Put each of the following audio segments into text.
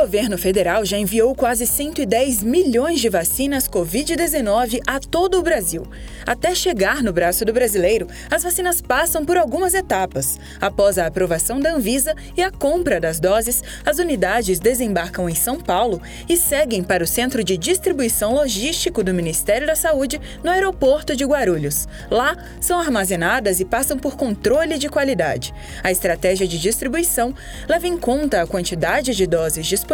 governo federal já enviou quase 110 milhões de vacinas Covid-19 a todo o Brasil. Até chegar no braço do brasileiro, as vacinas passam por algumas etapas. Após a aprovação da Anvisa e a compra das doses, as unidades desembarcam em São Paulo e seguem para o centro de distribuição logístico do Ministério da Saúde no aeroporto de Guarulhos. Lá, são armazenadas e passam por controle de qualidade. A estratégia de distribuição leva em conta a quantidade de doses disponíveis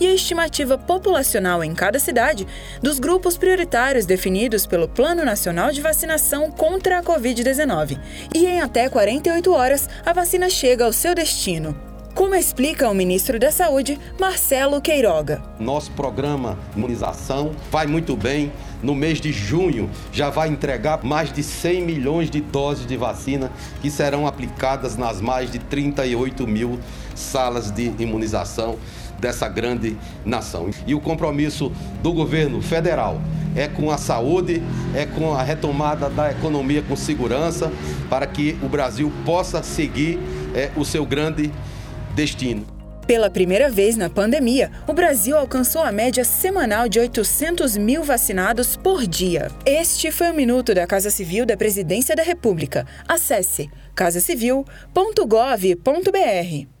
e a estimativa populacional em cada cidade dos grupos prioritários definidos pelo Plano Nacional de Vacinação contra a Covid-19. E em até 48 horas, a vacina chega ao seu destino. Como explica o ministro da Saúde, Marcelo Queiroga. Nosso programa imunização vai muito bem. No mês de junho já vai entregar mais de 100 milhões de doses de vacina que serão aplicadas nas mais de 38 mil salas de imunização dessa grande nação. E o compromisso do governo federal é com a saúde, é com a retomada da economia com segurança, para que o Brasil possa seguir é, o seu grande destino. Pela primeira vez na pandemia, o Brasil alcançou a média semanal de 800 mil vacinados por dia. Este foi o Minuto da Casa Civil da Presidência da República. Acesse casacivil.gov.br.